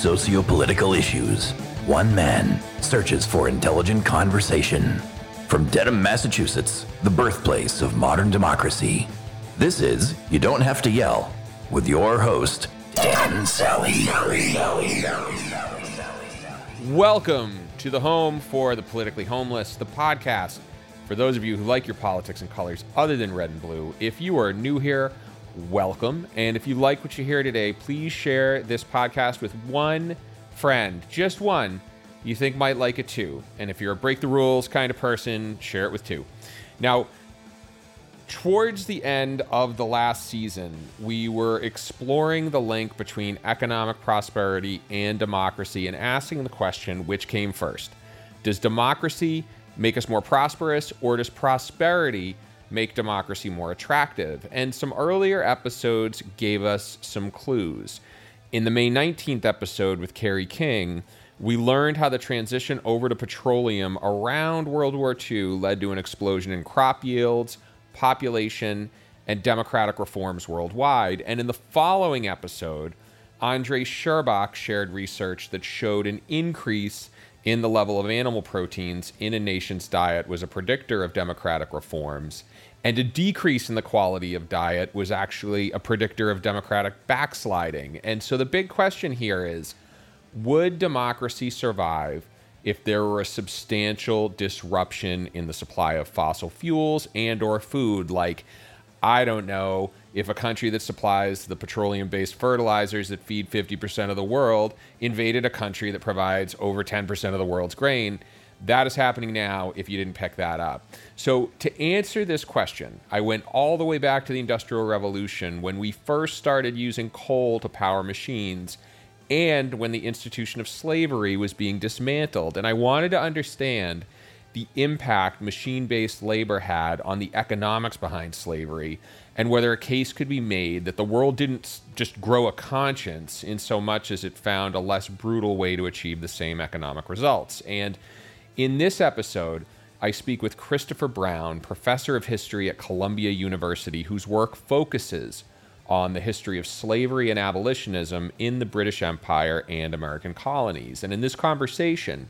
socio-political issues. One man searches for intelligent conversation. From Dedham, Massachusetts, the birthplace of modern democracy. This is You Don't Have to Yell with your host, Dan Sally. Welcome to the home for the politically homeless, the podcast for those of you who like your politics in colors other than red and blue. If you are new here, welcome. And if you like what you hear today, please share this podcast with one friend, just one you think might like it too. And if you're a break the rules kind of person, share it with two. Now, towards the end of the last season, we were exploring the link between economic prosperity and democracy and asking the question which came first? Does democracy make us more prosperous, or does prosperity make democracy more attractive? And some earlier episodes gave us some clues. In the May 19th episode with Kerry King, we learned how the transition over to petroleum around World War II led to an explosion in crop yields, population, and democratic reforms worldwide. And in the following episode, Andre Scherbak shared research that showed an increase in the level of animal proteins in a nation's diet was a predictor of democratic reforms, and a decrease in the quality of diet was actually a predictor of democratic backsliding. And so the big question here is would democracy survive if there were a substantial disruption in the supply of fossil fuels and or food like I don't know if a country that supplies the petroleum based fertilizers that feed 50% of the world invaded a country that provides over 10% of the world's grain. That is happening now if you didn't pick that up. So, to answer this question, I went all the way back to the Industrial Revolution when we first started using coal to power machines and when the institution of slavery was being dismantled. And I wanted to understand the impact machine based labor had on the economics behind slavery and whether a case could be made that the world didn't just grow a conscience in so much as it found a less brutal way to achieve the same economic results. And in this episode, I speak with Christopher Brown, professor of history at Columbia University, whose work focuses on the history of slavery and abolitionism in the British Empire and American colonies. And in this conversation,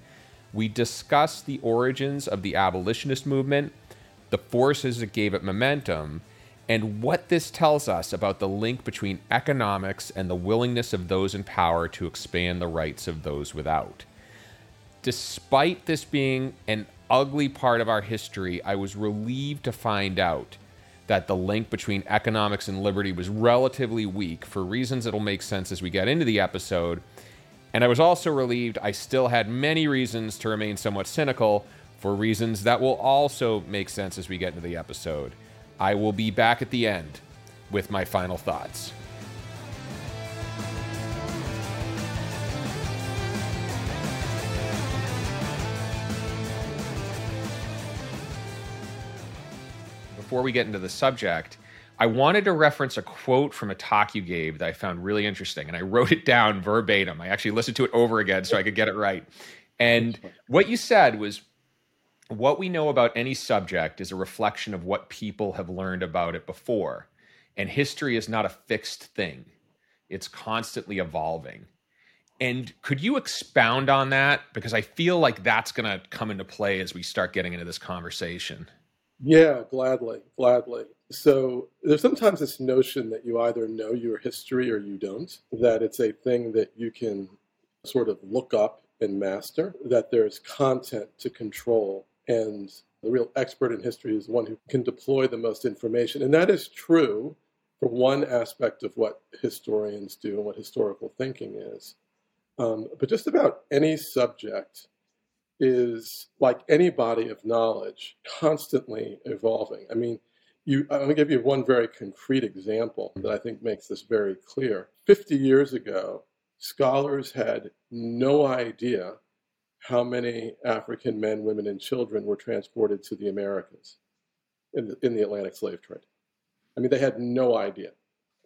we discuss the origins of the abolitionist movement, the forces that gave it momentum, and what this tells us about the link between economics and the willingness of those in power to expand the rights of those without. Despite this being an ugly part of our history, I was relieved to find out that the link between economics and liberty was relatively weak for reasons that'll make sense as we get into the episode. And I was also relieved I still had many reasons to remain somewhat cynical for reasons that will also make sense as we get into the episode. I will be back at the end with my final thoughts. Before we get into the subject, I wanted to reference a quote from a talk you gave that I found really interesting, and I wrote it down verbatim. I actually listened to it over again so I could get it right. And what you said was what we know about any subject is a reflection of what people have learned about it before. And history is not a fixed thing, it's constantly evolving. And could you expound on that? Because I feel like that's going to come into play as we start getting into this conversation. Yeah, gladly, gladly. So there's sometimes this notion that you either know your history or you don't, that it's a thing that you can sort of look up and master, that there's content to control. And the real expert in history is one who can deploy the most information. And that is true for one aspect of what historians do and what historical thinking is. Um, but just about any subject is like any body of knowledge, constantly evolving. I mean, you, I'm going to give you one very concrete example that I think makes this very clear. 50 years ago, scholars had no idea how many African men, women, and children were transported to the Americas in the, in the Atlantic slave trade. I mean, they had no idea.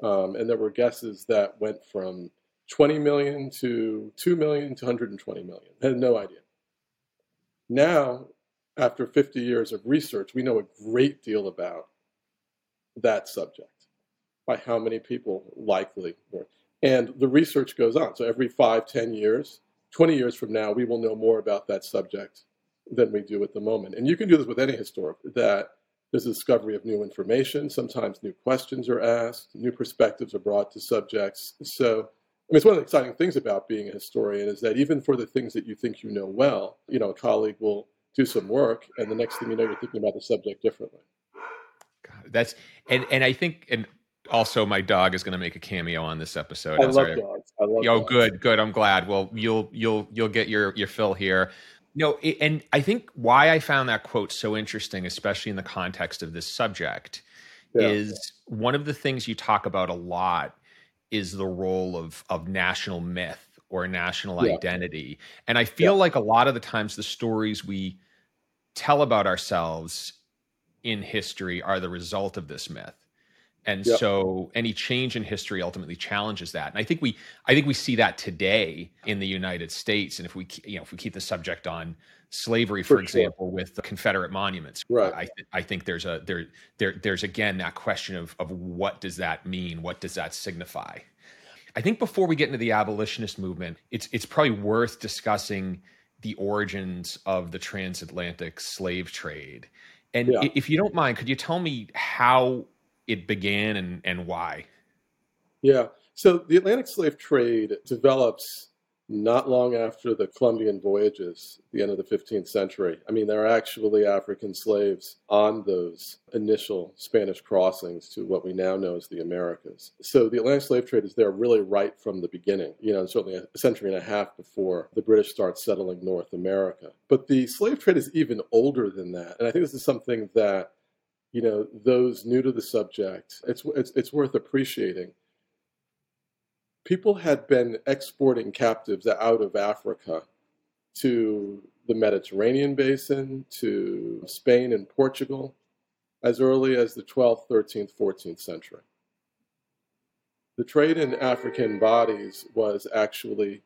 Um, and there were guesses that went from 20 million to 2 million to 120 million. They had no idea. Now, after 50 years of research, we know a great deal about that subject by how many people likely were. And the research goes on. So every five, ten years, 20 years from now, we will know more about that subject than we do at the moment. And you can do this with any historic that there's a discovery of new information. Sometimes new questions are asked, new perspectives are brought to subjects. So, I mean, it's one of the exciting things about being a historian is that even for the things that you think you know well, you know, a colleague will do some work, and the next thing you know, you're thinking about the subject differently. That's and and I think and also my dog is going to make a cameo on this episode. I love dogs. I love. Oh, dogs. good, good. I'm glad. Well, you'll you'll you'll get your your fill here. No, it, and I think why I found that quote so interesting, especially in the context of this subject, yeah. is one of the things you talk about a lot is the role of of national myth or national yeah. identity. And I feel yeah. like a lot of the times the stories we tell about ourselves in history are the result of this myth. And yep. so any change in history ultimately challenges that. And i think we i think we see that today in the united states. And if we you know if we keep the subject on slavery for, for example sure. with the confederate monuments right. I th- i think there's a there there there's again that question of of what does that mean? What does that signify? I think before we get into the abolitionist movement it's it's probably worth discussing the origins of the transatlantic slave trade and yeah. if you don't mind could you tell me how it began and, and why? Yeah. So the Atlantic slave trade develops not long after the Columbian voyages, the end of the 15th century. I mean, there are actually African slaves on those initial Spanish crossings to what we now know as the Americas. So the Atlantic slave trade is there really right from the beginning, you know, certainly a century and a half before the British start settling North America. But the slave trade is even older than that. And I think this is something that you know those new to the subject it's, it's, it's worth appreciating people had been exporting captives out of africa to the mediterranean basin to spain and portugal as early as the 12th 13th 14th century. The trade in african bodies was actually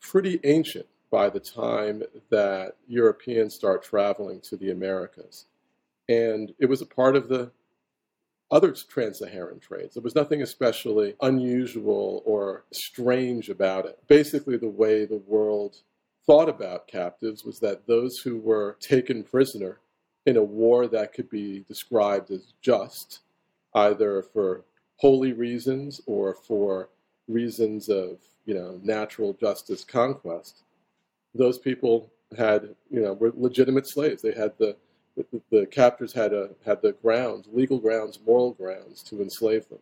pretty ancient by the time that europeans start traveling to the americas. And it was a part of the other trans-Saharan trades. There was nothing especially unusual or strange about it. Basically, the way the world thought about captives was that those who were taken prisoner in a war that could be described as just, either for holy reasons or for reasons of you know natural justice conquest, those people had you know were legitimate slaves. They had the the, captors had a, had the grounds, legal grounds, moral grounds to enslave them.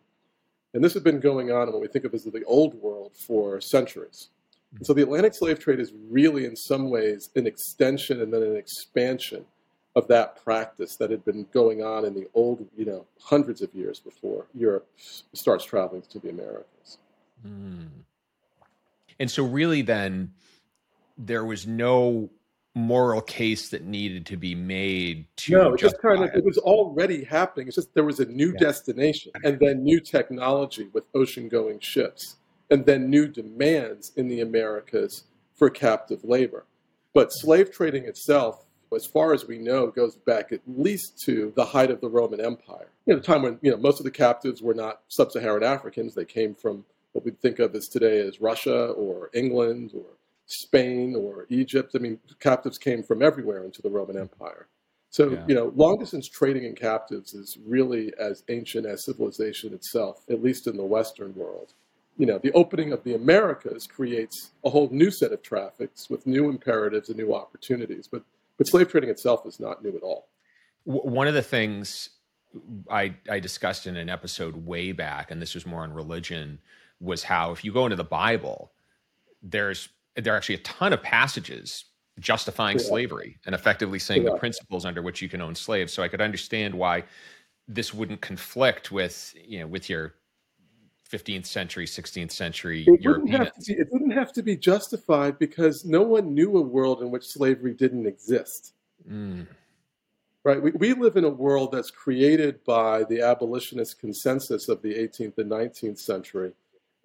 And this had been going on in what we think of as the old world for centuries. And so the Atlantic slave trade is really, in some ways, an extension and then an expansion of that practice that had been going on in the old, you know, hundreds of years before Europe starts traveling to the Americas. Mm. And so, really, then, there was no moral case that needed to be made to no it just kind of it was already happening. It's just there was a new yeah. destination and then new technology with ocean going ships and then new demands in the americas for captive labor. But slave trading itself as far as we know goes back at least to the height of the roman empire. You know, the time when you know most of the captives were not sub-saharan africans. They came from what we think of as today as russia or england or Spain or Egypt. I mean, captives came from everywhere into the Roman Empire. So, yeah. you know, long distance trading in captives is really as ancient as civilization itself, at least in the Western world. You know, the opening of the Americas creates a whole new set of traffics with new imperatives and new opportunities. But, but slave trading itself is not new at all. One of the things I, I discussed in an episode way back, and this was more on religion, was how if you go into the Bible, there's there are actually a ton of passages justifying yeah. slavery and effectively saying yeah. the principles under which you can own slaves. So I could understand why this wouldn't conflict with you know with your 15th century, 16th century it Europeans. Be, it didn't have to be justified because no one knew a world in which slavery didn't exist. Mm. Right? We, we live in a world that's created by the abolitionist consensus of the 18th and 19th century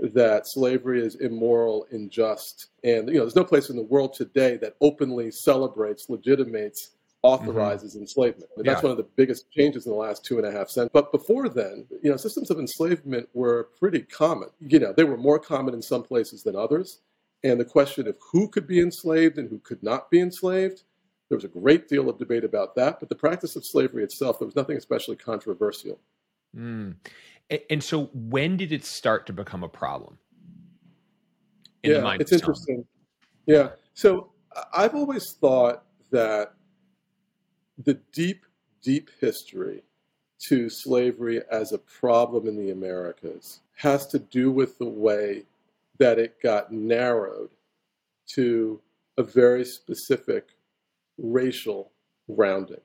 that slavery is immoral, unjust, and you know there's no place in the world today that openly celebrates, legitimates authorizes mm-hmm. enslavement. And that's one of the biggest changes in the last two and a half centuries. But before then, you know, systems of enslavement were pretty common. You know, they were more common in some places than others. And the question of who could be enslaved and who could not be enslaved, there was a great deal of debate about that. But the practice of slavery itself, there was nothing especially controversial. Mm. And so, when did it start to become a problem? In yeah, it's interesting. Yeah. So, I've always thought that the deep, deep history to slavery as a problem in the Americas has to do with the way that it got narrowed to a very specific racial grounding.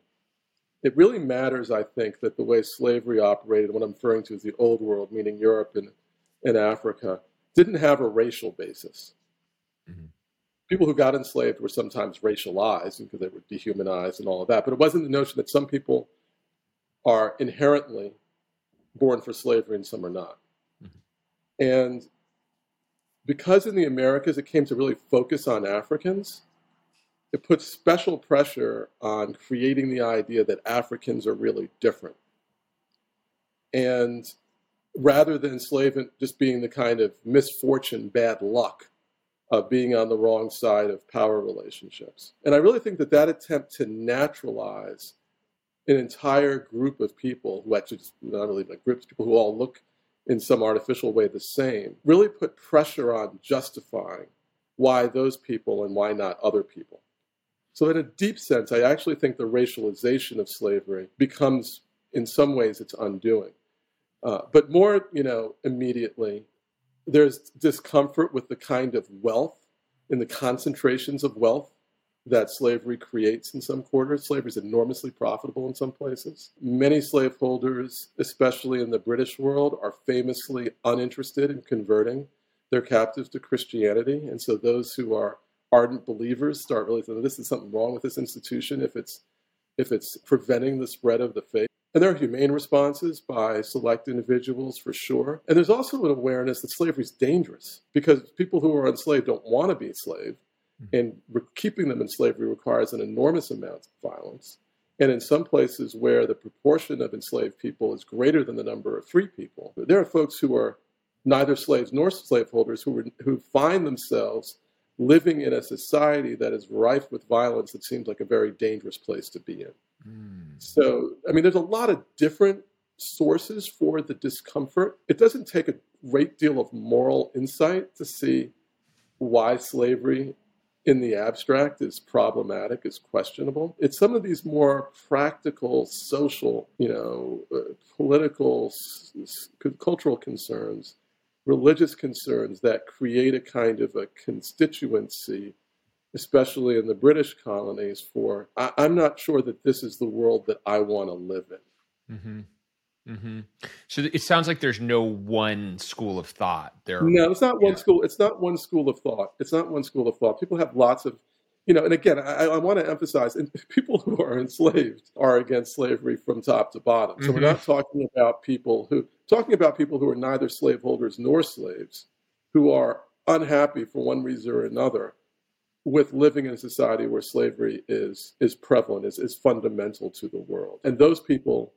It really matters, I think, that the way slavery operated, what I'm referring to as the old world, meaning Europe and, and Africa, didn't have a racial basis. Mm-hmm people who got enslaved were sometimes racialized because they were dehumanized and all of that. But it wasn't the notion that some people are inherently born for slavery and some are not. Mm-hmm. And because in the Americas it came to really focus on Africans, it puts special pressure on creating the idea that Africans are really different. And rather than enslavement just being the kind of misfortune, bad luck of being on the wrong side of power relationships. And I really think that that attempt to naturalize an entire group of people who actually just not really like groups, people who all look in some artificial way the same, really put pressure on justifying why those people and why not other people. So, in a deep sense, I actually think the racialization of slavery becomes, in some ways, its undoing. Uh, but more, you know, immediately, there's discomfort with the kind of wealth and the concentrations of wealth that slavery creates in some quarters. Slavery is enormously profitable in some places. Many slaveholders, especially in the British world, are famously uninterested in converting their captives to Christianity. And so those who are ardent believers start really thinking this is something wrong with this institution if it's if it's preventing the spread of the faith. And there are humane responses by select individuals for sure. And there's also an awareness that slavery is dangerous because people who are enslaved don't want to be enslaved. Hmm. And re- keeping them in slavery requires an enormous amount of violence. And in some places where the proportion of enslaved people is greater than the number of free people, there are folks who are neither slaves nor slaveholders who, who find themselves living in a society that is rife with violence that seems like a very dangerous place to be in. Mm. So, I mean, there's a lot of different sources for the discomfort. It doesn't take a great deal of moral insight to see why slavery in the abstract is problematic, is questionable. It's some of these more practical, social, you know, uh, political, s- cultural concerns, religious concerns that create a kind of a constituency especially in the British colonies, for I, am not sure that this is the world that I want to live in. Mm-hmm. Mm-hmm. So it sounds like there's no one school of thought. There, no, it's not one yeah. school. It's not one school of thought. It's not one school of thought. People have lots of, you know. And again, I, I want to emphasize: and people who are enslaved are against slavery from top to bottom. So mm-hmm. we're not talking about people who talking about people who are neither slaveholders nor slaves, who are unhappy for one reason or another with living in a society where slavery is is prevalent, is, is fundamental to the world. And those people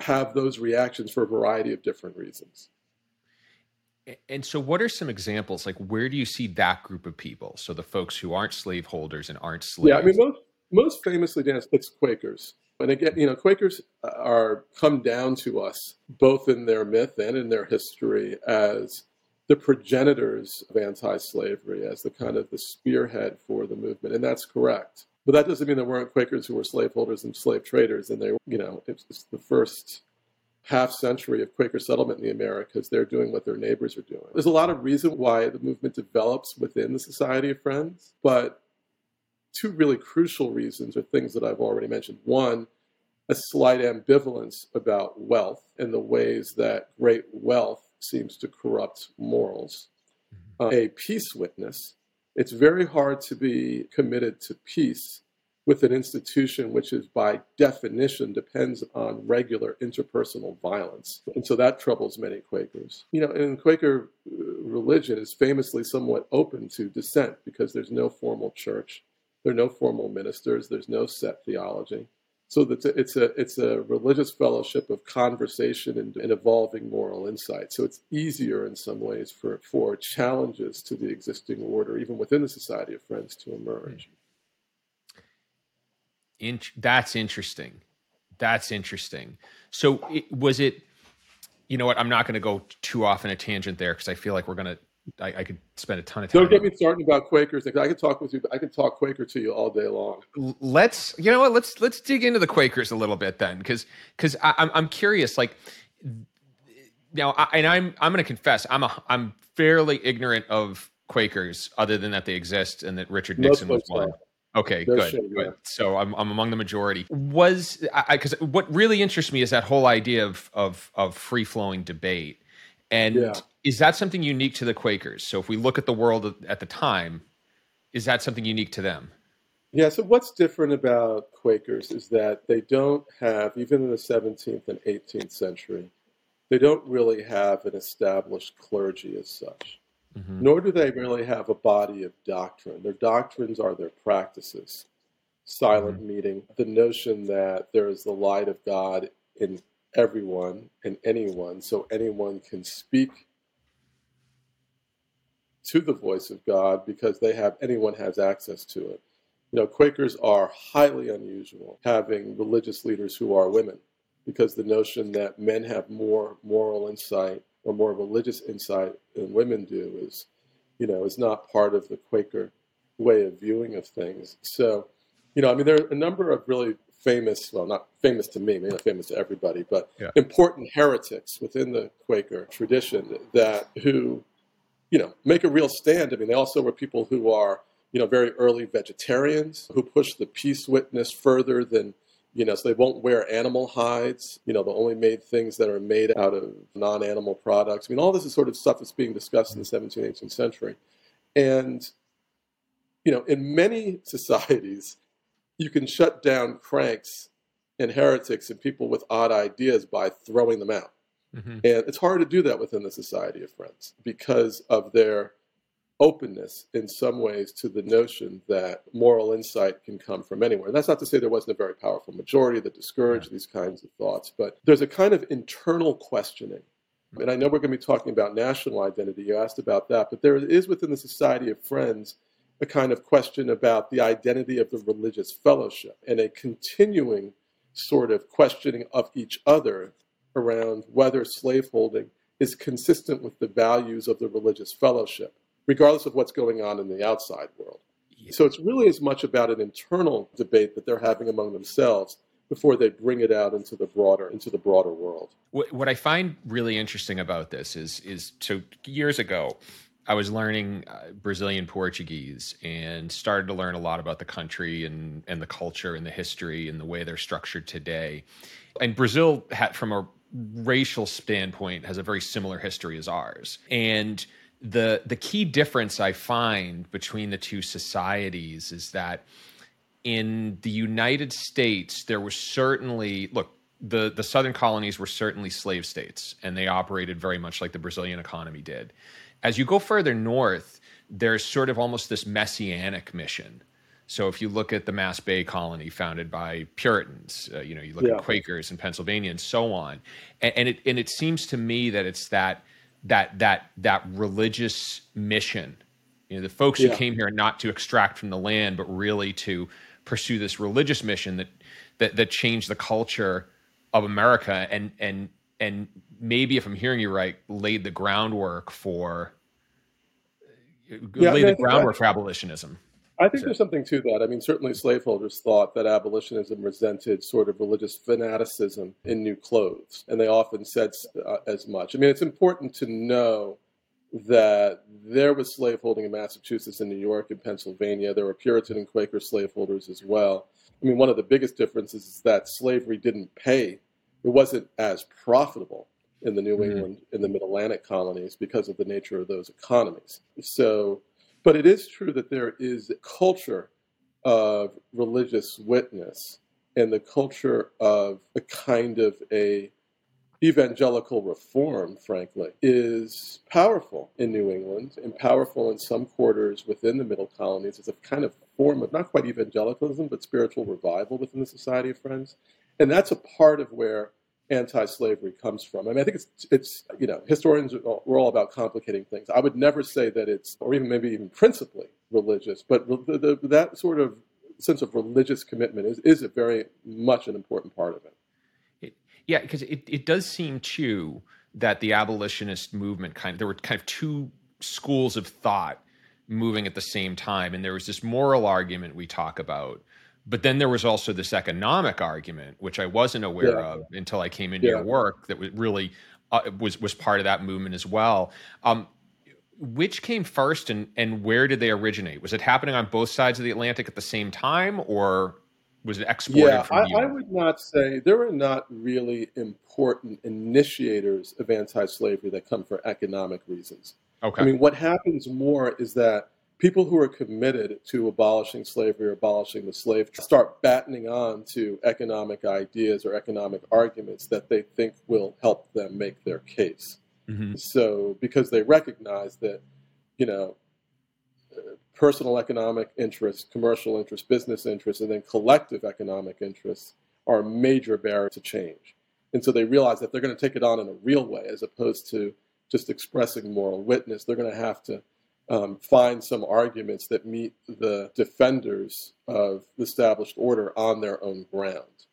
have those reactions for a variety of different reasons. And so, what are some examples? Like, where do you see that group of people? So, the folks who aren't slaveholders and aren't slaves. Yeah, I mean, most most famously, Dan, it's Quakers. And again, you know, Quakers uh, are come down to us both in their myth and in their history as the progenitors of anti-slavery as the kind of the spearhead for the movement, and that's correct. But that doesn't mean there weren't Quakers who were slaveholders and slave traders, and they, you know, it's, the first half century of Quaker settlement in the Americas. They're doing what their neighbors are doing. There's a lot of reason why the movement develops within the Society of Friends, but two really crucial reasons are things that I've already mentioned. One, a slight ambivalence about wealth and the ways that great wealth seems to corrupt morals. Uh, a peace witness, it's very hard to be committed to peace with an institution which is by definition depends on regular interpersonal violence. And so that troubles many Quakers. You know, and Quaker uh, religion is famously somewhat open to dissent because there's no formal church There are no formal ministers. There's no set theology. So it's a, it's a, it's a religious fellowship of conversation and, and, evolving moral insight. So it's easier in some ways for, for challenges to the existing order, even within the Society of Friends, to emerge. Hmm. In, that's interesting. That's interesting. So it, was it? You know what? I'm not going to go too off in a tangent there because I feel like we're going to I, I, could spend a ton of time. Don't get me started about Quakers. I could talk with you. I could talk Quaker to you all day long. Let's, you know what? Let's let's dig into the Quakers a little bit then, because because I'm I'm curious. Like now, I, and I'm I'm going to confess, I'm a I'm fairly ignorant of Quakers, other than that they exist and that Richard Nixon was one. Okay, good, good. Yeah. So I'm I'm among the majority. Was I because what really interests me is that whole idea of of of free flowing debate, and. Yeah is that something unique to the Quakers? So if we look at the world at the time, is that something unique to them? Yeah, so what's different about Quakers is that they don't have, even in the 17th and 18th century, they don't really have an established clergy as such. Mm-hmm. Nor do they really have a body of doctrine. Their doctrines are their practices. Silent mm-hmm. meeting, the notion that there is the light of God in everyone and anyone, so anyone can speak to the voice of God because they have anyone has access to it. You know, Quakers are highly unusual having religious leaders who are women because the notion that men have more moral insight or more religious insight than women do is, you know, is not part of the Quaker way of viewing of things. So, you know, I mean, there are a number of really famous, well, not famous to me, maybe not famous to everybody, but yeah. important heretics within the Quaker tradition that who you know, make a real stand. I mean, they also were people who are, you know, very early vegetarians who push the peace witness further than, you know, so they won't wear animal hides. You know, they only made things that are made out of non-animal products. I mean, all this is sort of stuff that's being discussed in the 17th, 18th century. And, you know, in many societies, you can shut down cranks and heretics and people with odd ideas by throwing them out. Mm-hmm. And it's hard to do that within the Society of Friends because of their openness in some ways to the notion that moral insight can come from anywhere. And that's not to say there wasn't a very powerful majority that discouraged yeah. these kinds of thoughts, but there's a kind of internal questioning. And I know we're going to be talking about national identity. You asked about that, but there is within the Society of Friends a kind of question about the identity of the religious fellowship and a continuing sort of questioning of each other around whether slaveholding is consistent with the values of the religious fellowship, regardless of what's going on in the outside world. So it's really as much about an internal debate that they're having among themselves before they bring it out into the broader into the broader world. What I find really interesting about this is is so years ago I was learning uh, Brazilian Portuguese and started to learn a lot about the country and and the culture and the history and the way they're structured today. And Brazil had from a racial standpoint has a very similar history as ours. And the the key difference I find between the two societies is that in the United States there was certainly look the the southern colonies were certainly slave states and they operated very much like the Brazilian economy did. As you go further north, there's sort of almost this messianic mission so if you look at the Mass Bay colony founded by Puritans, uh, you know, you look yeah. at Quakers in Pennsylvania and so on, and, and, it and it seems to me that it's that that that that religious mission. You know, the folks yeah. who came here not to extract from the land, but really to pursue this religious mission that that that changed the culture of America and and and maybe if I'm hearing you right, laid the groundwork for yeah, laid the groundwork for abolitionism. I think there's something to that. I mean, certainly slaveholders thought that abolitionism resented sort of religious fanaticism in new clothes, and they often said uh, as much. I mean, it's important to know that there was slaveholding in Massachusetts and New York and Pennsylvania. There were Puritan and Quaker slaveholders as well. I mean, one of the biggest differences is that slavery didn't pay, it wasn't as profitable in the New mm-hmm. England, in the Mid Atlantic colonies because of the nature of those economies. So, but it is true that there is a culture of religious witness and the culture of a kind of a evangelical reform, frankly, is powerful in New England and powerful in some quarters within the middle colonies. It's a kind of form of not quite evangelicalism, but spiritual revival within the Society of Friends. And that's a part of where anti-slavery comes from. I mean, I think it's it's you know historians we're all about complicating things. I would never say that it's or even maybe even principally religious, but the, the, that sort of sense of religious commitment is is a very much an important part of it. it yeah, because it it does seem too that the abolitionist movement kind of there were kind of two schools of thought moving at the same time, and there was this moral argument we talk about but then there was also this economic argument, which I wasn't aware yeah. of until I came into yeah. your work. That was really uh, was was part of that movement as well. Um, which came first, and and where did they originate? Was it happening on both sides of the Atlantic at the same time, or was it exported? Yeah, I, I, would not say there are not really important initiators of anti-slavery that come for economic reasons. Okay. I mean, what happens more is that people who are committed to abolishing slavery or abolishing the slave trade start battening on to economic ideas or economic arguments that they think will help them make their case. Mm-hmm. So, because they recognize that, you know, personal economic interests, commercial interests, business interests, and then collective economic interests are a major barrier to change. And so they realize that they're going to take it on in a real way as opposed to just expressing moral witness. They're going to have to um, find some arguments that meet the defenders of the established order on their own ground.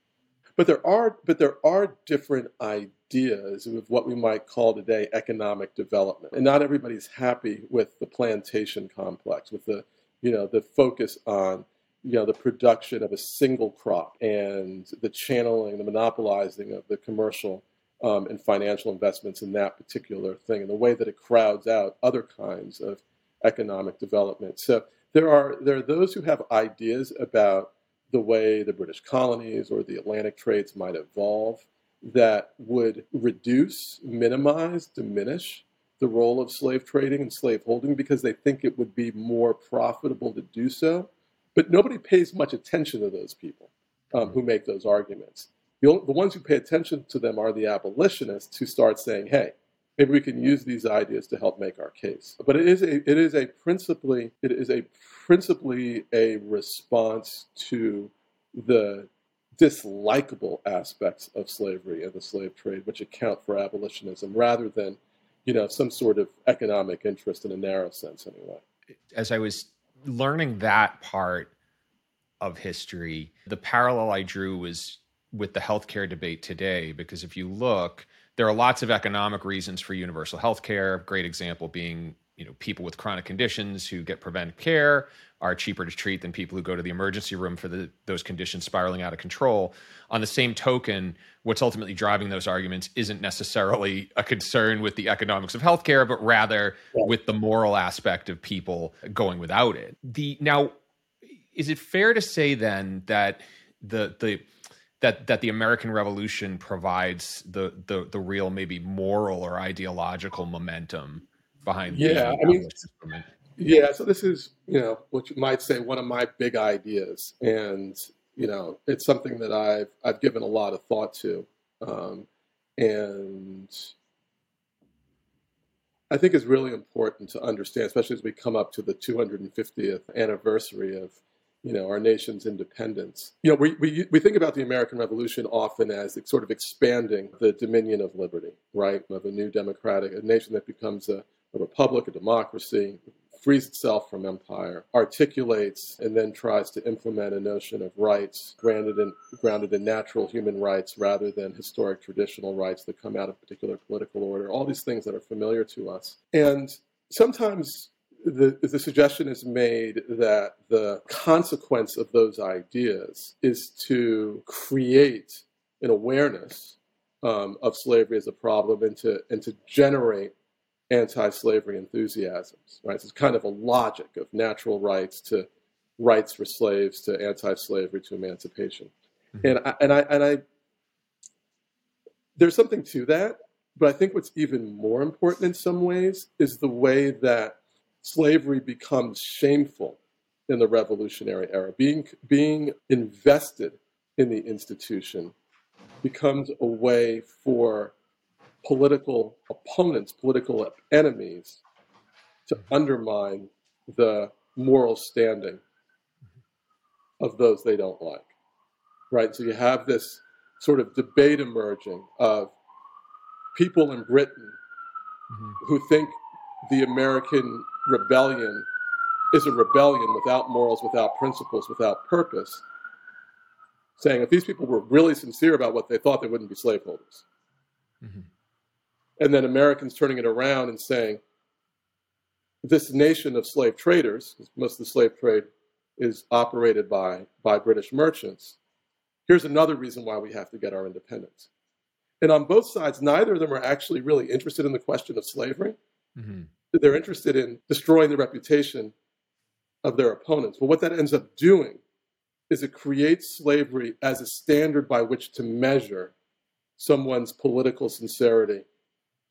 But there are, but there are different ideas of what we might call today economic development, and not everybody's happy with the plantation complex, with the, you know, the focus on, you know, the production of a single crop and the channeling, the monopolizing of the commercial um, and financial investments in that particular thing, and the way that it crowds out other kinds of economic development. So there are there are those who have ideas about the way the British colonies or the Atlantic trades might evolve that would reduce, minimize, diminish the role of slave trading and slave holding because they think it would be more profitable to do so. But nobody pays much attention to those people um, who make those arguments. The, only, the ones who pay attention to them are the abolitionists who start saying, hey, maybe we can use these ideas to help make our case. But it is a it is a principally it is a principally a response to the dislikable aspects of slavery and the slave trade, which account for abolitionism, rather than you know some sort of economic interest in a narrow sense, anyway. As I was learning that part of history, the parallel I drew was with the healthcare debate today, because if you look there are lots of economic reasons for universal health care. Great example being, you know, people with chronic conditions who get preventive care are cheaper to treat than people who go to the emergency room for the, those conditions spiraling out of control. On the same token, what's ultimately driving those arguments isn't necessarily a concern with the economics of healthcare, but rather yeah. with the moral aspect of people going without it. The now, is it fair to say then that the the that that the American Revolution provides the the the real maybe moral or ideological momentum behind. Yeah, I mean, movement. yeah. So this is you know what you might say one of my big ideas, and you know it's something that I've I've given a lot of thought to, um, and I think is really important to understand, especially as we come up to the 250th anniversary of you know, our nation's independence. You know, we, we, we think about the American Revolution often as sort of expanding the dominion of liberty, right? Of a new democratic, a nation that becomes a, a republic, a democracy, frees itself from empire, articulates and then tries to implement a notion of rights grounded in, grounded in natural human rights rather than historic traditional rights that come out of particular political order, all these things that are familiar to us. And sometimes the, the suggestion is made that the consequence of those ideas is to create an awareness um, of slavery as a problem and to, and to generate anti-slavery enthusiasms. Right, so it's kind of a logic of natural rights to rights for slaves to anti-slavery to emancipation, mm-hmm. and I, and I and I there's something to that, but I think what's even more important in some ways is the way that slavery becomes shameful in the revolutionary era. Being, being invested in the institution becomes a way for political opponents, political enemies, to undermine the moral standing of those they don't like. Right? So you have this sort of debate emerging of people in Britain mm-hmm. who think the American rebellion is a rebellion without morals, without principles, without purpose, saying if these people were really sincere about what they thought, they wouldn't be slaveholders. Mm-hmm. And then Americans turning it around and saying, this nation of slave traders, most of the slave trade is operated by, by British merchants, here's another reason why we have to get our independence. And on both sides, neither of them are actually really interested in the question of slavery. Mm-hmm. They're interested in destroying the reputation of their opponents. But what that ends up doing is it creates slavery as a standard by which to measure someone's political sincerity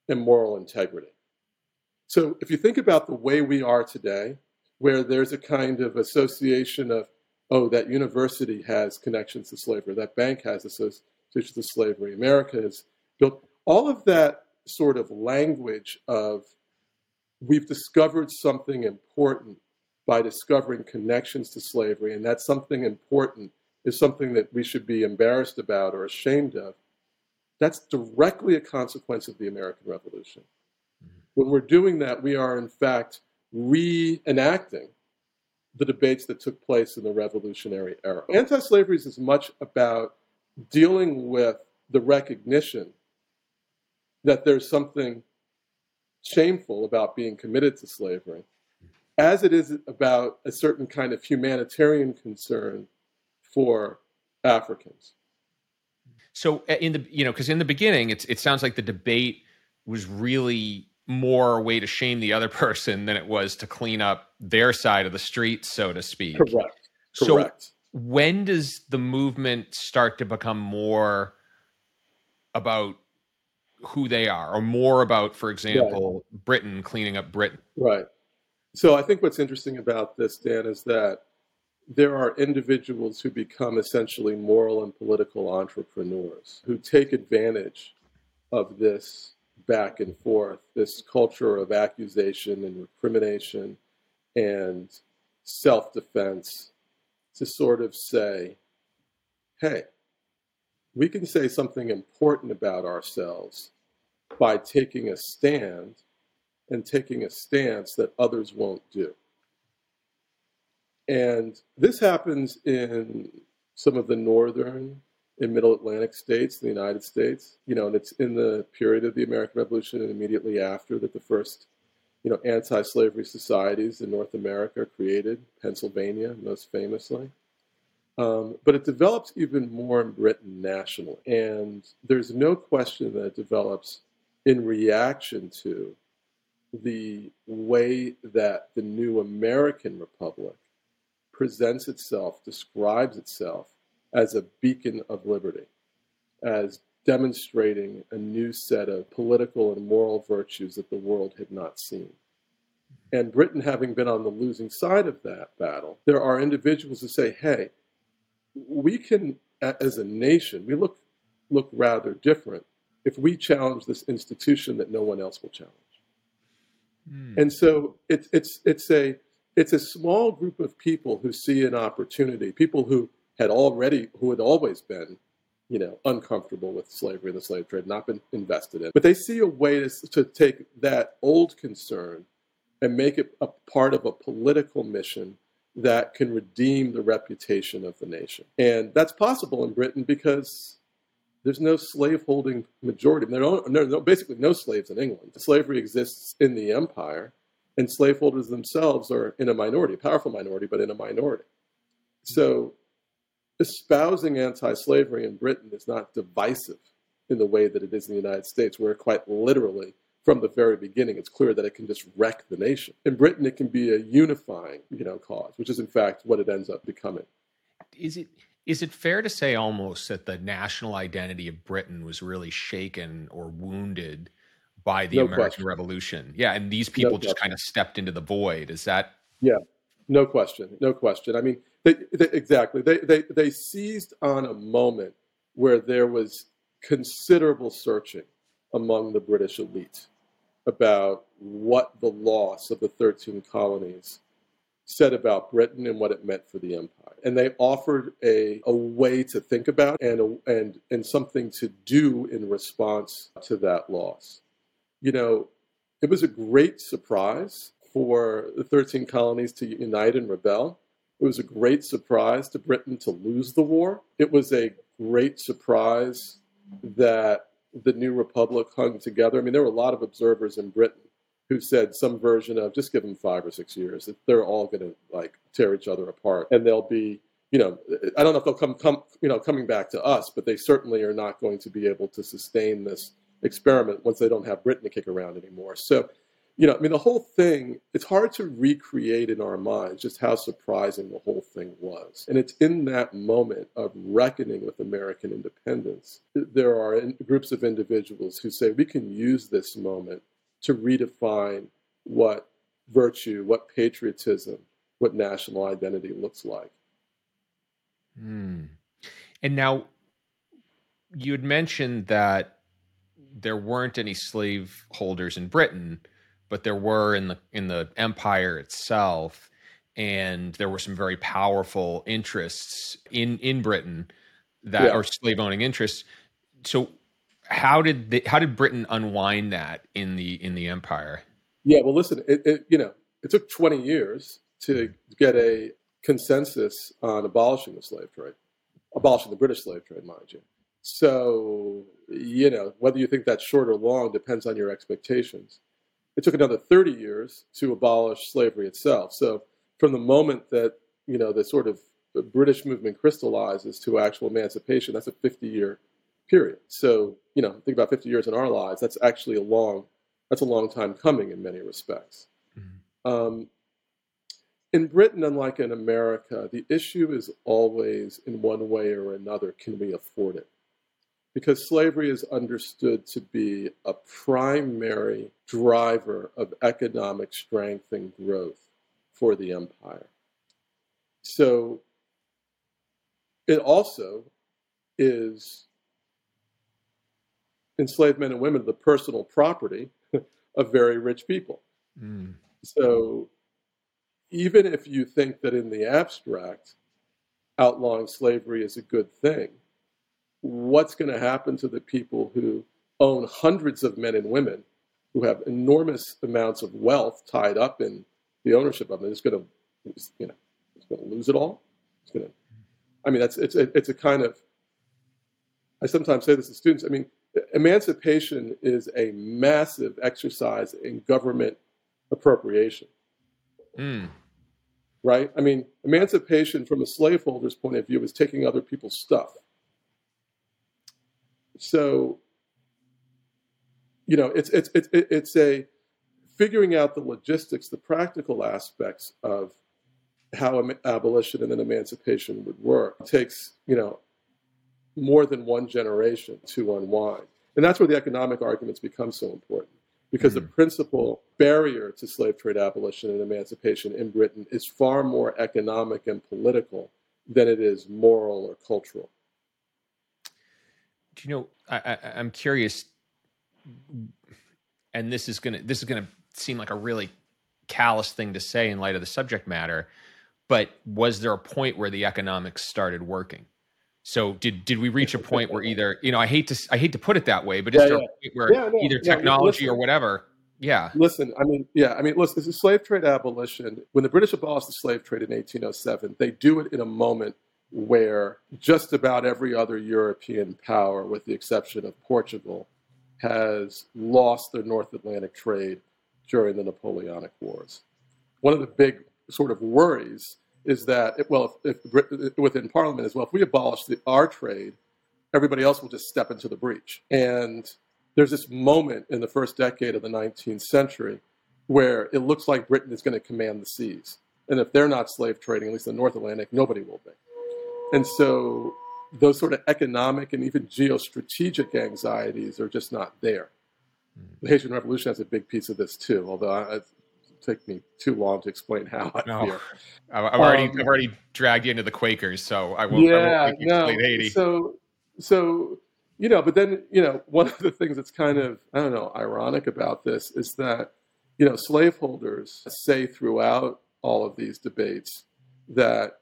and moral integrity. So if you think about the way we are today, where there's a kind of association of, oh, that university has connections to slavery, that bank has associations to slavery, America has built all of that sort of language of we've discovered something important by discovering connections to slavery, and that something important is something that we should be embarrassed about or ashamed of. That's directly a consequence of the American Revolution. Mm-hmm. When we're doing that, we are in fact reenacting the debates that took place in the Revolutionary era. Anti slavery is as much about dealing with the recognition that there's something shameful about being committed to slavery, as it is about a certain kind of humanitarian concern for Africans. So uh, in the you know because in the beginning it's it sounds like the debate was really more a way to shame the other person than it was to clean up their side of the street, so to speak. Correct. Correct. So when does the movement start to become more about who they are, or more about, for example, right. Britain cleaning up Britain? Right. So I think what's interesting about this, Dan, is that there are individuals who become essentially moral and political entrepreneurs who take advantage of this back and forth, this culture of accusation and recrimination and self defense to sort of say, hey, we can say something important about ourselves by taking a stand and taking a stance that others won't do. And this happens in some of the northern and middle Atlantic states the United States. You know, and it's in the period of the American Revolution and immediately after that the first, you know, anti-slavery societies in North America created, Pennsylvania most famously. Um, but it develops even more in Britain nationally. And there's no question that it develops in reaction to the way that the new American Republic presents itself, describes itself as a beacon of liberty, as demonstrating a new set of political and moral virtues that the world had not seen. And Britain having been on the losing side of that battle, there are individuals who say, hey, we can, as a nation, we look, look rather different if we challenge this institution that no one else will challenge. Mm. And so it's, it's, it's a, it's a small group of people who see an opportunity, people who had already, who had always been, you know, uncomfortable with slavery and the slave trade, not been invested in. But they see a way to, to take that old concern and make it a part of a political mission that can redeem the reputation of the nation. And that's possible in Britain because there's no slaveholding majority. There are, no, no, basically no slaves in England. Slavery exists in the empire, and slaveholders themselves are in a minority, a powerful minority, but in a minority. So espousing anti-slavery in Britain is not divisive in the way that it is in the United States, where quite literally, from the very beginning, it's clear that it can just wreck the nation. In Britain, it can be a unifying, you know, cause, which is in fact what it ends up becoming. Is it is it fair to say almost that the national identity of Britain was really shaken or wounded by the no American question. Revolution. Yeah, and these people no just kind of stepped into the void. Is that? Yeah, no question, no question. I mean, they, they, exactly. They, they they seized on a moment where there was considerable searching among the British elite about what the loss of the 13 colonies said about Britain and what it meant for the empire. And they offered a, a way to think about and, a, and, and something to do in response to that loss. You know, it was a great surprise for the 13 colonies to unite and rebel. It was a great surprise to Britain to lose the war. It was a great surprise that the new republic hung together. I mean, there were a lot of observers in Britain who said some version of just give them five or six years. They're all going to like tear each other apart. And they'll be you know i don't know if they'll come come you know coming back to us but they certainly are not going to be able to sustain this experiment once they don't have britain to kick around anymore. So you know i mean the whole thing it's hard to recreate in our minds just how surprising the whole thing was and it's in that moment of reckoning with american independence there are groups of individuals who say we can use this moment to redefine what virtue, what patriotism, what national identity looks like. Mm. And now you had mentioned that there weren't any slave holders in Britain, but there were in the in the empire itself, and there were some very powerful interests in in Britain that yeah. are slave owning interests. So how did they, how did Britain unwind that in the in the empire? Yeah, well, listen, it, it you know it took 20 years to mm-hmm. get a consensus on abolishing the slave trade, abolishing the British slave trade, mind you. So, you know, whether you think that's short or long depends on your expectations. It took another 30 years to abolish slavery itself. So, from the moment that, you know, the sort of British movement crystallizes to actual emancipation, that's a 50 year period. So, you know, think about 50 years in our lives. That's actually a long, that's a long time coming in many respects. Mm-hmm. Um, in Britain, unlike in America, the issue is always, in one way or another, can we afford it? Because slavery is understood to be a primary driver of economic strength and growth for the empire. So it also is enslaved men and women the personal property of very rich people. Mm. So even if you think that in the abstract, outlawing slavery is a good thing, what's going to happen to the people who own hundreds of men and women who have enormous amounts of wealth tied up in the ownership of it? It's going to, you know, it's going to lose it all. It's going to. I mean, that's it's a, it's a kind of. I sometimes say this to students. I mean, emancipation is a massive exercise in government appropriation. Mm. Right? I mean, emancipation from a slaveholder's point of view is taking other people's stuff. So, you know, it's it's it's it's a figuring out the logistics, the practical aspects of how abolition and then emancipation would work. It takes, you know, more than one generation to unwind. And that's where the economic arguments become so important because mm-hmm. the principal barrier to slave trade abolition and emancipation in Britain is far more economic and political than it is moral or cultural. Do you know? I, am curious, and this is gonna this is gonna seem like a really callous thing to say in light of the subject matter, but was there a point where the economics started working? So did did we reach a point where either you know I hate to I hate to put it that way, but is yeah, there yeah. a point where yeah, no, either technology or whatever? Yeah. Listen, I mean, yeah, I mean, listen, this is slave trade abolition. When the British abolished the slave trade in 1807, they do it in a moment where just about every other European power, with the exception of Portugal, has lost their North Atlantic trade during the Napoleonic Wars. One of the big sort of worries is that well, if, if, within Parliament as well, if we abolish the, our trade, everybody else will just step into the breach. And there's this moment in the first decade of the 19th century where it looks like Britain is going to command the seas, and if they're not slave trading, at least the North Atlantic, nobody will be. And so those sort of economic and even geostrategic anxieties are just not there. The Haitian Revolution has a big piece of this too, although I, take me too long to explain how I no. feel. I've already um, I've already dragged you into the Quakers, so I won't. Yeah, I won't no. Haiti. So so you know, but then you know, one of the things that's kind of I don't know ironic about this is that you know slaveholders say throughout all of these debates that,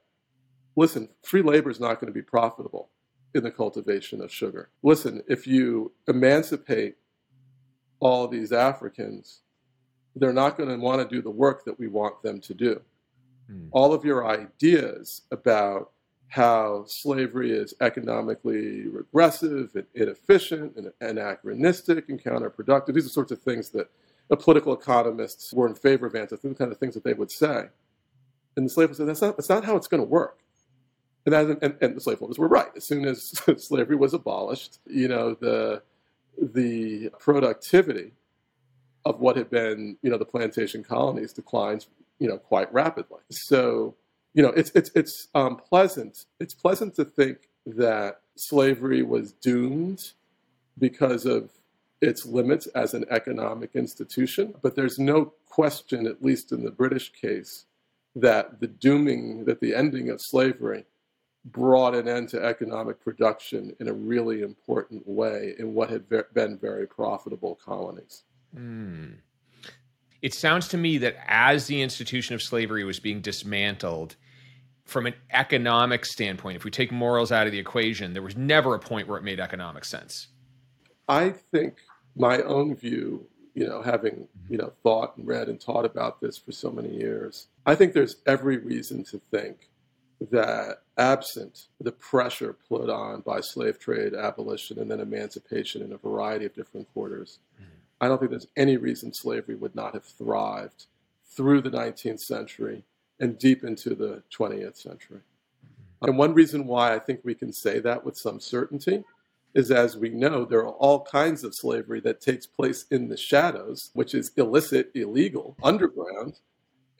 listen, free labor is not going to be profitable in the cultivation of sugar. Listen, if you emancipate all these Africans, they're not going to want to do the work that we want them to do. Mm. All of your ideas about how slavery is economically regressive and inefficient and anachronistic and counterproductive. These are sorts of things that the political economists were in favor of anti the kind of things that they would say. And the slave said, that's not, that's not how it's going to work. And, and, and the slaveholders were right. As soon as slavery was abolished, you know, the, the productivity of what had been, you know, the plantation colonies declines, you know, quite rapidly. So you know, it's it's it's um, pleasant. It's pleasant to think that slavery was doomed because of its limits as an economic institution. But there's no question, at least in the British case, that the dooming, that the ending of slavery brought an end to economic production in a really important way in what had been very profitable colonies. Mm it sounds to me that as the institution of slavery was being dismantled, from an economic standpoint, if we take morals out of the equation, there was never a point where it made economic sense. I think my own view, you know, having, you know, thought and read and taught about this for so many years, I think there's every reason to think that absent the pressure put on by slave trade abolition and then emancipation in a variety of different quarters, mm-hmm. I don't think there's any reason slavery would not have thrived through the 19th century and deep into the 20th century. Mm-hmm. And one reason why I think we can say that with some certainty is as we know, there are all kinds of slavery that takes place in the shadows, which is illicit, illegal, underground.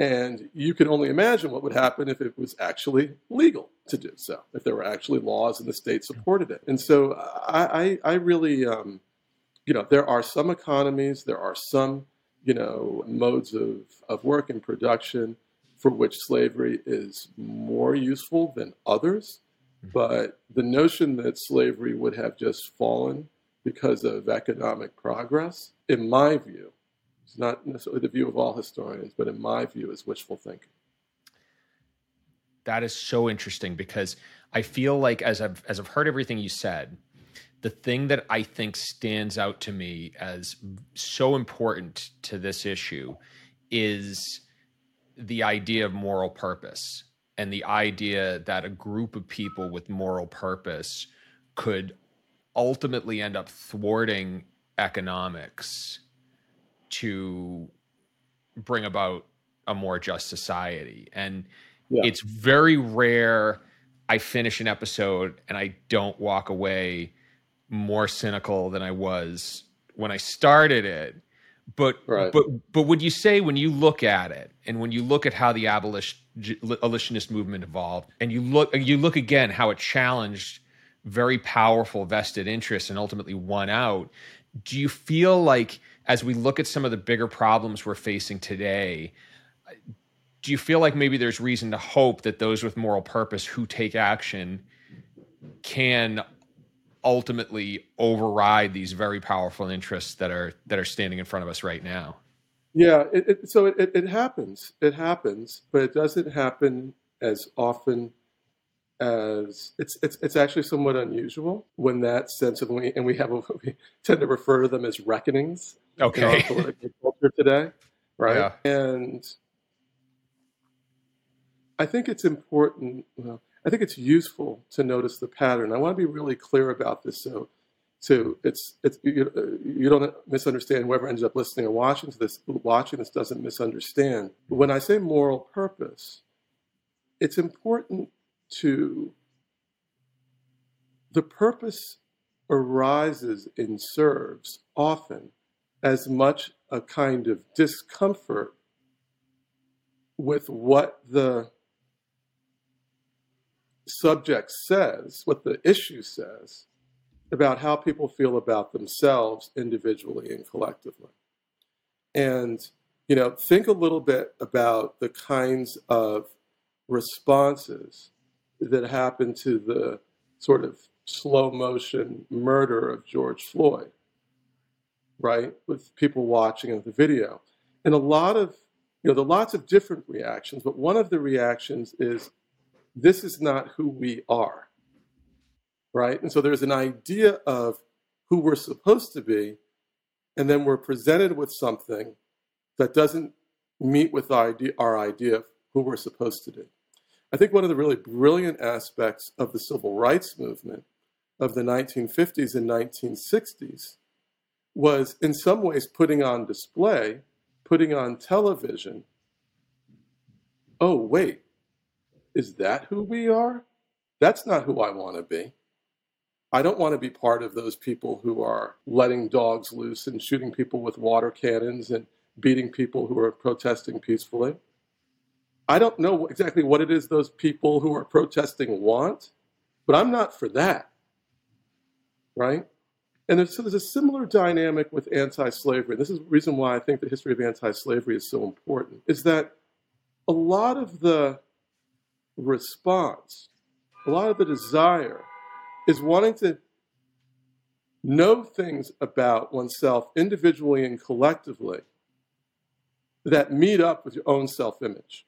And you can only imagine what would happen if it was actually legal to do so, if there were actually laws and the state supported it. And so I, I, I really, um, you know, there are some economies, there are some, you know, modes of, of work and production for which slavery is more useful than others. Mm-hmm. But the notion that slavery would have just fallen because of economic progress, in my view, it's not necessarily the view of all historians, but in my view, is wishful thinking. That is so interesting because I feel like as I've as I've heard everything you said, the thing that I think stands out to me as so important to this issue is the idea of moral purpose and the idea that a group of people with moral purpose could ultimately end up thwarting economics to bring about a more just society. And yeah. it's very rare I finish an episode and I don't walk away more cynical than I was when I started it. But right. but but would you say when you look at it and when you look at how the abolitionist movement evolved and you look you look again how it challenged very powerful vested interests and ultimately won out, do you feel like as we look at some of the bigger problems we're facing today, do you feel like maybe there's reason to hope that those with moral purpose who take action can ultimately override these very powerful interests that are that are standing in front of us right now. Yeah, it, it, so it, it happens. It happens, but it doesn't happen as often as it's it's it's actually somewhat unusual when that sense of and we have a, we tend to refer to them as reckonings okay. in our political culture today, right? Yeah. And I think it's important. Well, I think it's useful to notice the pattern. I want to be really clear about this so so it's it's you, you don't misunderstand whoever ends up listening or watching to this watching this doesn't misunderstand. But when I say moral purpose, it's important to the purpose arises and serves often as much a kind of discomfort with what the subject says, what the issue says, about how people feel about themselves individually and collectively. And, you know, think a little bit about the kinds of responses that happened to the sort of slow motion murder of George Floyd, right? With people watching the video. And a lot of You know, there are lots of different reactions, but one of the reactions is this is not who we are. Right? And so there's an idea of who we're supposed to be, and then we're presented with something that doesn't meet with our idea, our idea of who we're supposed to be. I think one of the really brilliant aspects of the civil rights movement of the 1950s and 1960s was, in some ways, putting on display, putting on television. Oh, wait, is that who we are? That's not who I want to be. I don't want to be part of those people who are letting dogs loose and shooting people with water cannons and beating people who are protesting peacefully. I don't know exactly what it is those people who are protesting want, but I'm not for that. Right? And there's, so there's a similar dynamic with anti-slavery. This is the reason why I think the history of anti-slavery is so important, is that a lot of the response, a lot of the desire is wanting to know things about oneself individually and collectively that meet up with your own self-image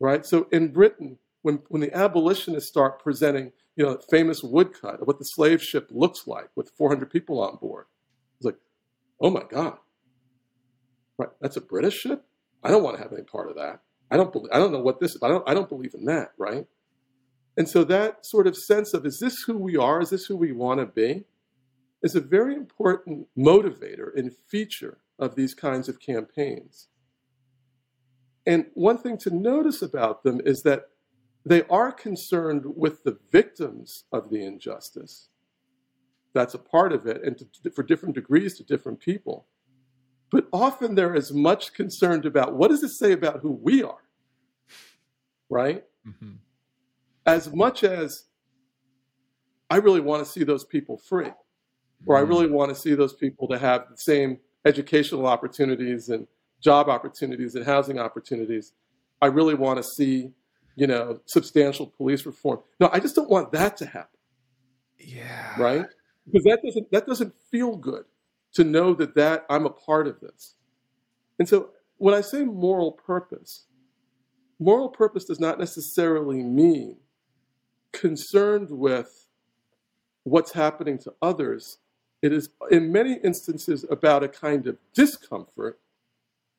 right? So in Britain, when, when the abolitionists start presenting, you know, that famous woodcut of what the slave ship looks like with 400 people on board, it's like, oh my God, right? That's a British ship. I don't want to have any part of that. I don't believe. I don't know what this. Is. I don't. I don't believe in that, right? And so that sort of sense of is this who we are? Is this who we want to be? Is a very important motivator and feature of these kinds of campaigns. And one thing to notice about them is that they are concerned with the victims of the injustice. That's a part of it, and to, for different degrees to different people. But often they're as much concerned about what does it say about who we are, right? Mm-hmm. As much as I really want to see those people free, or I mm-hmm. really want to see those people to have the same educational opportunities and job opportunities and housing opportunities. I really want to see, you know, substantial police reform. No, I just don't want that to happen. Yeah. Right? Because that doesn't that doesn't feel good to know that that I'm a part of this. And so when I say moral purpose, moral purpose does not necessarily mean concerned with what's happening to others. It is in many instances about a kind of discomfort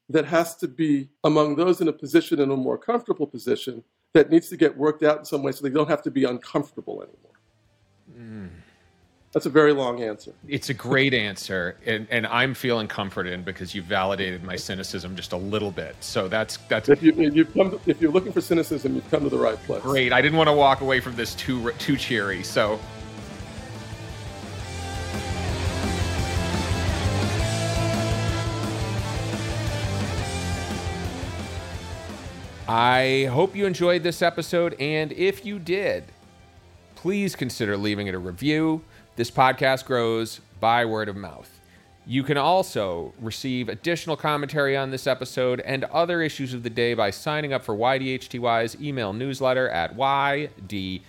that has to be among those in a position in a more comfortable position that needs to get worked out in some way so they don't have to be uncomfortable anymore. Mm. That's a very long answer. It's a great answer, and, and I'm feeling comforted because you validated my cynicism just a little bit. So that's that's. If you if, come to, if you're looking for cynicism, you've come to the right place. Great. I didn't want to walk away from this too too cheery. So I hope you enjoyed this episode, and if you did, please consider leaving it a review. This podcast grows by word of mouth. You can also receive additional commentary on this episode and other issues of the day by signing up for YDHTY's email newsletter at ydhty.com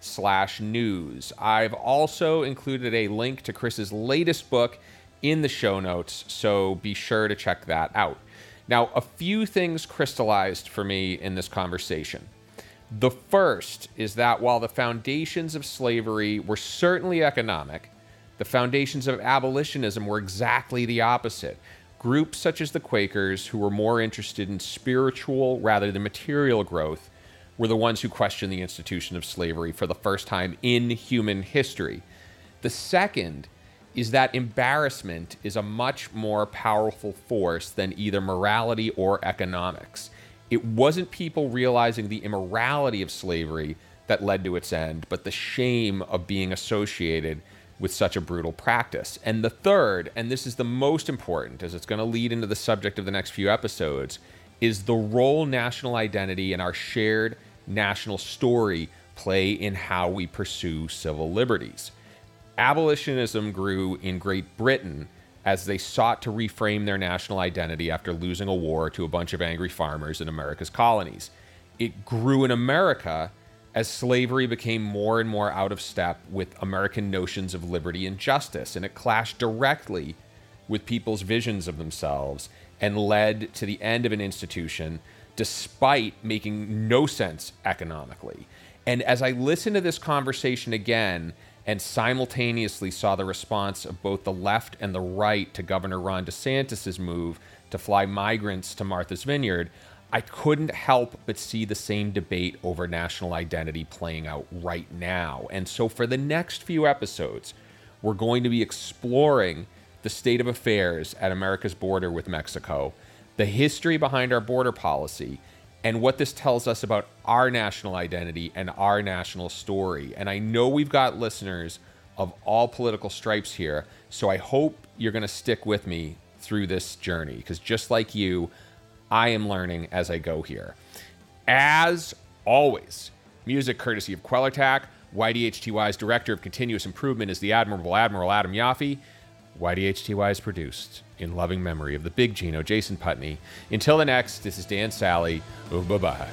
slash news. I've also included a link to Chris's latest book in the show notes, so be sure to check that out. Now, a few things crystallized for me in this conversation. The first is that while the foundations of slavery were certainly economic, the foundations of abolitionism were exactly the opposite. Groups such as the Quakers, who were more interested in spiritual rather than material growth, were the ones who questioned the institution of slavery for the first time in human history. The second is that embarrassment is a much more powerful force than either morality or economics. It wasn't people realizing the immorality of slavery that led to its end, but the shame of being associated with such a brutal practice. And the third, and this is the most important, as it's going to lead into the subject of the next few episodes, is the role national identity and our shared national story play in how we pursue civil liberties abolitionism grew in Great Britain as they sought to reframe their national identity after losing a war to a bunch of angry farmers in America's colonies. It grew in America as slavery became more and more out of step with American notions of liberty and justice, and it clashed directly with people's visions of themselves and led to the end of an institution despite making no sense economically. And as I listen to this conversation again and simultaneously saw the response of both the left and the right to Governor Ron DeSantis' move to fly migrants to Martha's Vineyard, I couldn't help but see the same debate over national identity playing out right now. And so for the next few episodes, we're going to be exploring the state of affairs at America's border with Mexico, the history behind our border policy, and what this tells us about our national identity and our national story. And I know we've got listeners of all political stripes here, so I hope you're going to stick with me through this journey because just like you, I am learning as I go here. As always, music courtesy of Quellertac. YDHTY's Director of Continuous Improvement is the Admirable Admiral Adam Yaffe. YDHTY is produced in loving memory of the big Gino, Jason Putney. Until the next, this is Dan Sally. Oh, bye bye.